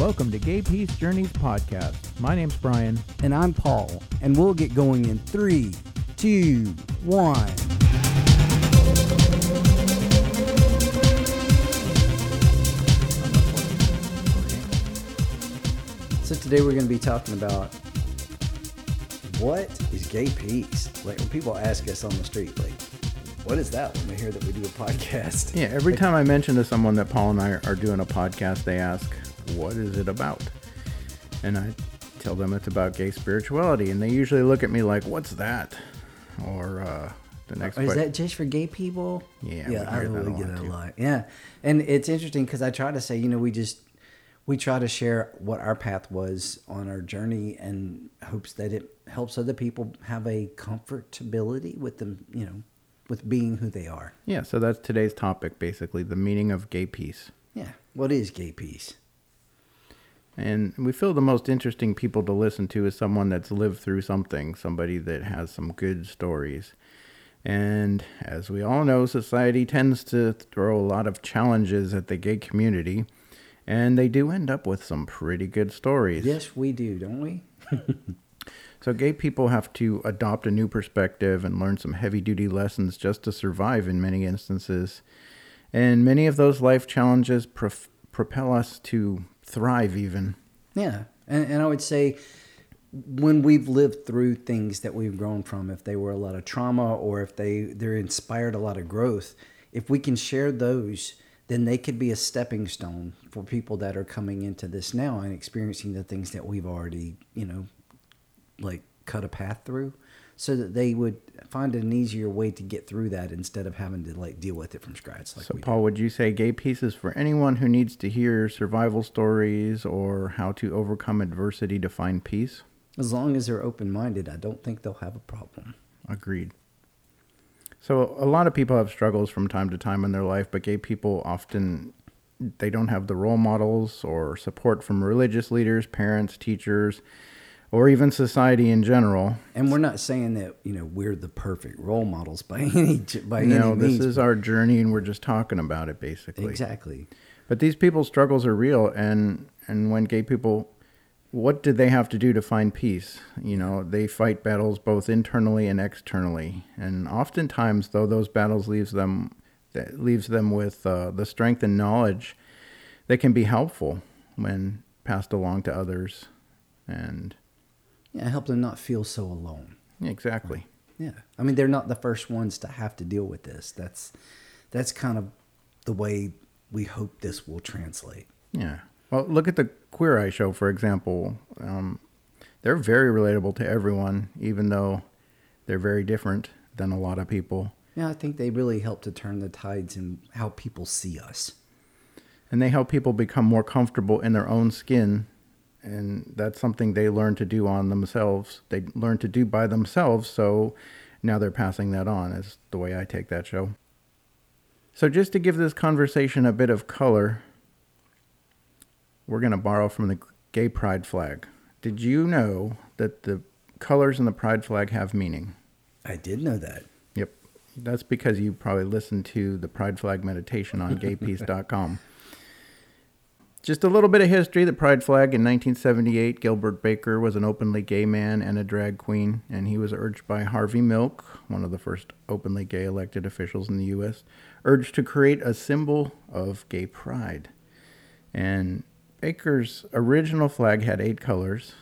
Welcome to Gay Peace Journeys podcast. My name's Brian. And I'm Paul, and we'll get going in three, two, one. So today we're going to be talking about what is gay peace? Like when people ask us on the street, like, what is that when they hear that we do a podcast? Yeah, every time I mention to someone that Paul and I are doing a podcast, they ask, what is it about? And I tell them it's about gay spirituality, and they usually look at me like, what's that? Or uh, the next Or is that just for gay people? Yeah, yeah, I really get that a lot. Yeah, and it's interesting because I try to say, you know, we just we try to share what our path was on our journey, and hopes that it helps other people have a comfortability with them, you know, with being who they are. Yeah, so that's today's topic, basically the meaning of gay peace. Yeah, what is gay peace? And we feel the most interesting people to listen to is someone that's lived through something, somebody that has some good stories. And as we all know, society tends to throw a lot of challenges at the gay community, and they do end up with some pretty good stories. Yes, we do, don't we? So, gay people have to adopt a new perspective and learn some heavy duty lessons just to survive in many instances. And many of those life challenges propel us to thrive, even. Yeah, and, and I would say when we've lived through things that we've grown from, if they were a lot of trauma or if they they're inspired a lot of growth, if we can share those, then they could be a stepping stone for people that are coming into this now and experiencing the things that we've already, you know, like cut a path through, so that they would find an easier way to get through that instead of having to like deal with it from scratch. Like So, do. Paul, would you say gay pieces for anyone who needs to hear survival stories or how to overcome adversity to find peace? as long as they're open minded, I don't think they'll have a problem. Agreed. So, a lot of people have struggles from time to time in their life, but gay people often they don't have the role models or support from religious leaders, parents, teachers, or even society in general. And we're not saying that you know we're the perfect role models by any by No, any this is our journey and we're just talking about it basically. exactly. But these people's struggles are real, and and when gay people, what did they have to do to find peace? You know, they fight battles both internally and externally, and oftentimes, though, those battles leaves them that leaves them with uh, the strength and knowledge that can be helpful when passed along to others, and Yeah, help them not feel so alone. exactly. Yeah, I mean they're not the first ones to have to deal with this. That's that's kind of the way we hope this will translate. Yeah. Well, look at the Queer Eye show, for example. Um, they're very relatable to everyone, even though they're very different than a lot of people. Yeah, I think they really help to turn the tides in how people see us. And they help people become more comfortable in their own skin. And that's something they learn to do on themselves. They learn to do by themselves. So now they're passing that on, is the way I take that show. So, just to give this conversation a bit of color, we're going to borrow from the gay pride flag. Did you know that the colors in the pride flag have meaning? I did know that. Yep. That's because you probably listened to the Pride Flag meditation on gaypeace.com. Just a little bit of history. The Pride Flag in 1978, Gilbert Baker was an openly gay man and a drag queen, and he was urged by Harvey Milk, one of the first openly gay elected officials in the U.S., urged to create a symbol of gay pride. And Baker's original flag had eight colors,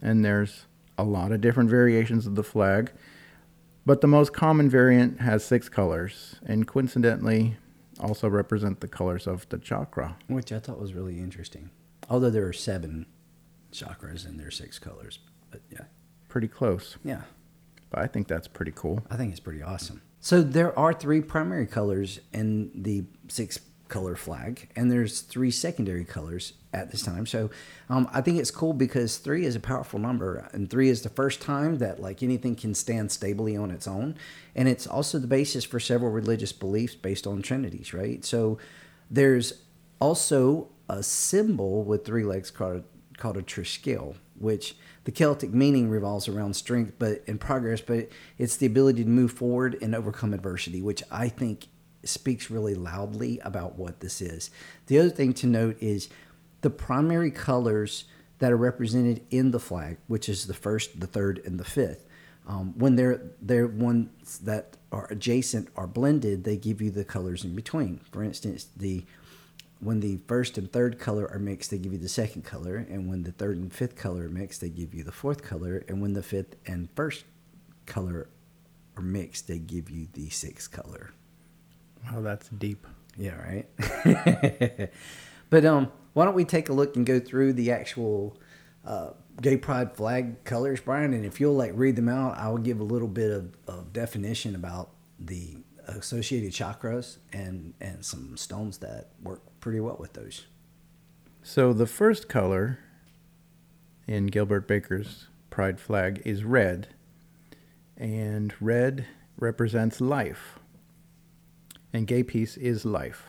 and there's a lot of different variations of the flag. But the most common variant has six colors, and coincidentally, also represent the colors of the chakra. which I thought was really interesting. Although there are seven chakras and there are six colors, but yeah, Pretty close, yeah, but I think that's pretty cool. I think it's pretty awesome. So there are three primary colors in the six color flag, and there's three secondary colors at this time. So um, I think it's cool because three is a powerful number, and three is the first time that like anything can stand stably on its own, and it's also the basis for several religious beliefs based on trinities, right? So there's also a symbol with three legs called called a triskele, which the Celtic meaning revolves around strength, but in progress, but it's the ability to move forward and overcome adversity, which I think speaks really loudly about what this is. The other thing to note is the primary colors that are represented in the flag, which is the first, the third, and the fifth. Um, when they're they're ones that are adjacent are blended, they give you the colors in between. For instance, the when the first and third color are mixed, they give you the second color, and when the third and fifth color are mixed, they give you the fourth color, and when the fifth and first color are mixed, they give you the sixth color. Wow, that's deep. Yeah, right. but um, why don't we take a look and go through the actual uh, gay pride flag colors, Brian? And if you'll like read them out, I will give a little bit of, of definition about the associated chakras and and some stones that work pretty well with those. So the first color in Gilbert Baker's pride flag is red, and red represents life. And gay peace is life.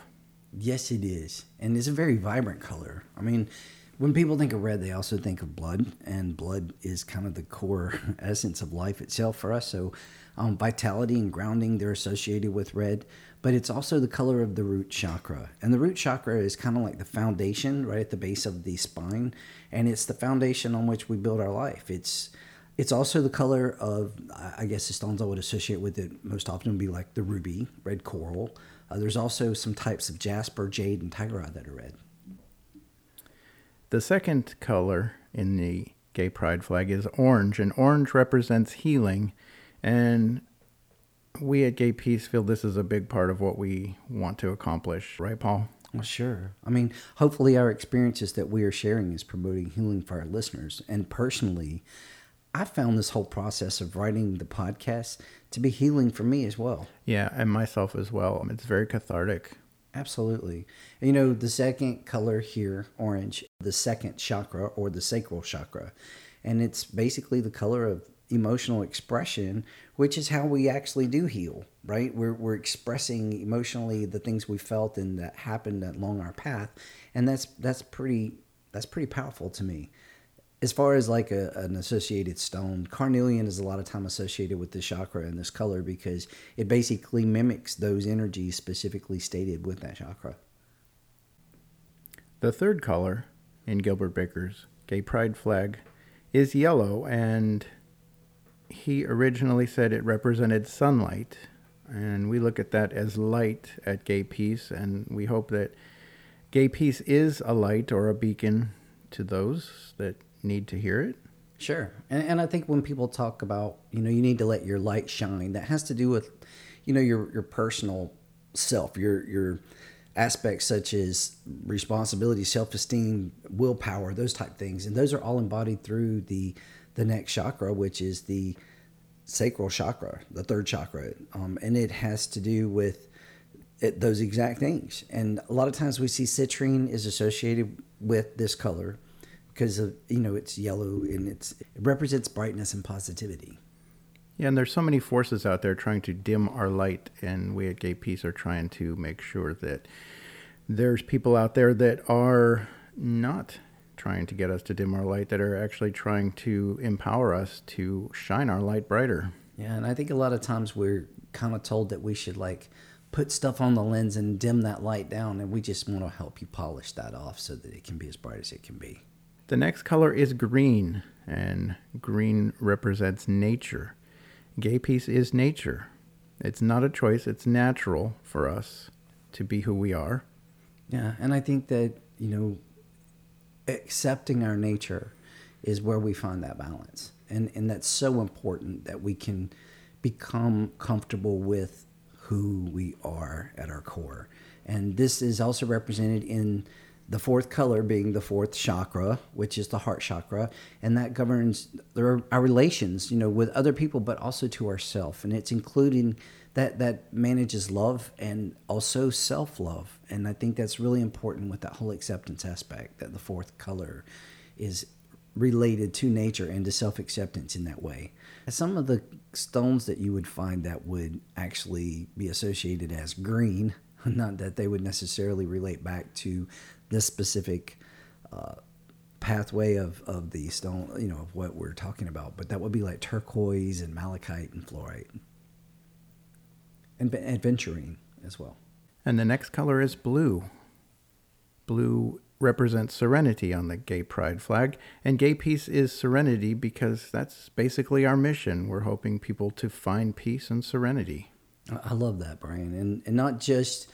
Yes, it is. And it's a very vibrant color. I mean, when people think of red, they also think of blood, and blood is kind of the core essence of life itself for us. So, um, vitality and grounding, they're associated with red, but it's also the color of the root chakra. And the root chakra is kind of like the foundation right at the base of the spine, and it's the foundation on which we build our life. It's it's also the color of, I guess, the stones I would associate with it most often would be like the ruby, red coral. Uh, there's also some types of jasper, jade, and tigerite that are red. The second color in the gay pride flag is orange, and orange represents healing. And we at Gay Peace feel this is a big part of what we want to accomplish, right, Paul? Well, sure. I mean, hopefully, our experiences that we are sharing is promoting healing for our listeners. And personally, I found this whole process of writing the podcast to be healing for me as well. Yeah, and myself as well. It's very cathartic. Absolutely. You know, the second color here, orange, the second chakra or the sacral chakra. And it's basically the color of emotional expression, which is how we actually do heal, right? We're, we're expressing emotionally the things we felt and that happened along our path. And that's, that's pretty, that's pretty powerful to me as far as like a, an associated stone, carnelian is a lot of time associated with this chakra and this color because it basically mimics those energies specifically stated with that chakra. The third color in Gilbert Baker's gay pride flag is yellow, and he originally said it represented sunlight. And we look at that as light at Gay Peace, and we hope that Gay Peace is a light or a beacon to those that need to hear it. Sure. And, and I think when people talk about, you know, you need to let your light shine, that has to do with, you know, your, your personal self, your, your aspects such as responsibility, self-esteem, willpower, those type things. And those are all embodied through the, the next chakra, which is the sacral chakra, the third chakra. Um, and it has to do with it, those exact things. And a lot of times we see citrine is associated with this color because of you know it's yellow and it's it represents brightness and positivity. Yeah, and there's so many forces out there trying to dim our light, and we at Gay Peace are trying to make sure that there's people out there that are not trying to get us to dim our light, that are actually trying to empower us to shine our light brighter. Yeah, and I think a lot of times we're kind of told that we should like put stuff on the lens and dim that light down, and we just want to help you polish that off so that it can be as bright as it can be. The next color is green, and green represents nature. Gay peace is nature. It's not a choice, it's natural for us to be who we are. Yeah, and I think that, you know, accepting our nature is where we find that balance. And and that's so important that we can become comfortable with who we are at our core. And this is also represented in the fourth color being the fourth chakra, which is the heart chakra, and that governs our, relations, you know, with other people, but also to ourself, and it's including that that manages love and also self love, and I think that's really important with that whole acceptance aspect. That the fourth color is related to nature and to self acceptance in that way. Some of the stones that you would find that would actually be associated as green, not that they would necessarily relate back to this specific uh, pathway of, of the stone, you know, of what we're talking about. But that would be like turquoise and malachite and fluorite. And aventurine as well. And the next color is blue. Blue represents serenity on the gay pride flag. And gay peace is serenity because that's basically our mission. We're hoping people to find peace and serenity. I love that, Brian. And, and not just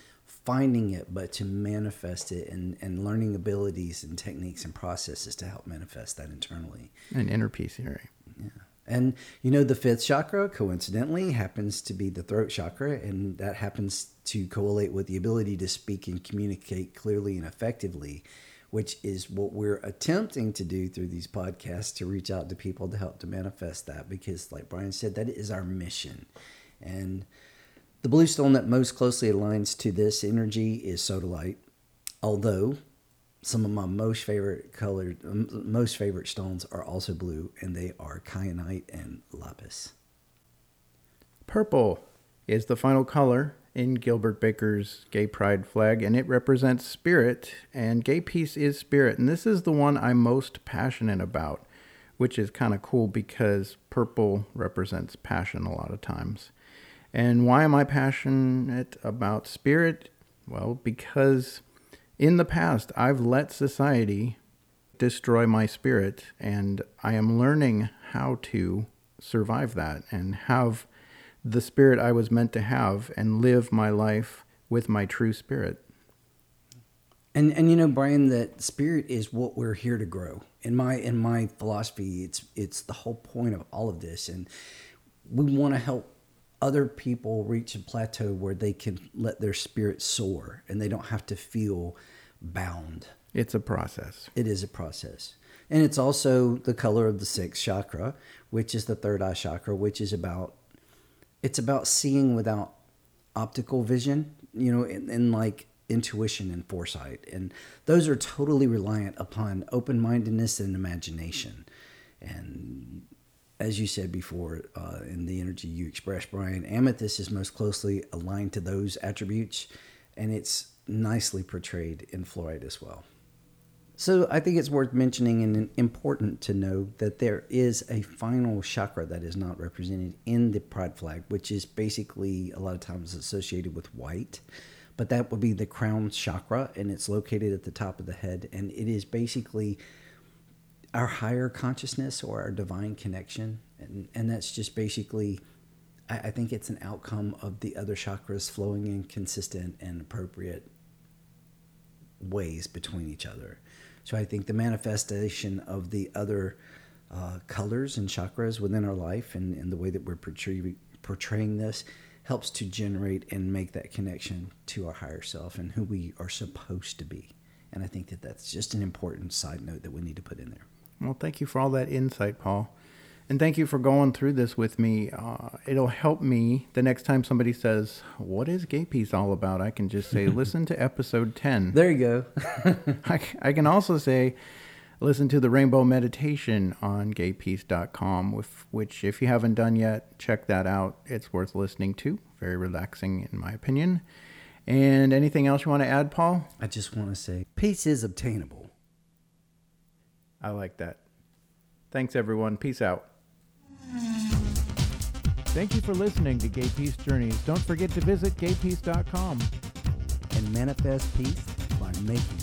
finding it, but to manifest it and, and learning abilities and techniques and processes to help manifest that internally. And inner peace, theory. Yeah. And you know, the fifth chakra, coincidentally, happens to be the throat chakra, and that happens to correlate with the ability to speak and communicate clearly and effectively, which is what we're attempting to do through these podcasts to reach out to people to help to manifest that. Because, like Brian said, that is our mission. And the blue stone that most closely aligns to this energy is sodalite, although some of my most favorite colored, um, most favorite stones are also blue, and they are kyanite and lapis. Purple is the final color in Gilbert Baker's Gay Pride flag, and it represents spirit, and gay peace is spirit. And this is the one I'm most passionate about, which is kind of cool because purple represents passion a lot of times. And why am I passionate about spirit? Well, because in the past I've let society destroy my spirit, and I am learning how to survive that and have the spirit I was meant to have and live my life with my true spirit. And and you know, Brian, that spirit is what we're here to grow. In my in my philosophy, it's it's the whole point of all of this, and we want to help other people reach a plateau where they can let their spirit soar and they don't have to feel bound. It's a process. It is a process. And it's also the color of the sixth chakra, which is the third eye chakra, which is about it's about seeing without optical vision, you know, and, and like intuition and foresight. And those are totally reliant upon open mindedness and imagination. And as you said before, uh, in the energy you expressed, Brian, amethyst is most closely aligned to those attributes, and it's nicely portrayed in fluorite as well. So I think it's worth mentioning and important to know that there is a final chakra that is not represented in the pride flag, which is basically a lot of times associated with white. But that would be the crown chakra, and it's located at the top of the head, and it is basically our higher consciousness or our divine connection. And, and that's just basically, I, I think it's an outcome of the other chakras flowing in consistent and appropriate ways between each other. So I think the manifestation of the other uh, colors and chakras within our life and, and the way that we're portray, portraying this helps to generate and make that connection to our higher self and who we are supposed to be. And I think that that's just an important side note that we need to put in there. Well, thank you for all that insight, Paul. And thank you for going through this with me. Uh, it'll help me the next time somebody says, What is Gay Peace all about? I can just say, Listen to episode 10. There you go. I, I can also say, Listen to the Rainbow Meditation on gaypeace.com, with, which, if you haven't done yet, check that out. It's worth listening to. Very relaxing, in my opinion. And anything else you want to add, Paul? I just want to say, peace is obtainable. I like that. Thanks, everyone. Peace out. Thank you for listening to Gay Peace Journeys. Don't forget to visit gaypeace.com and manifest peace by making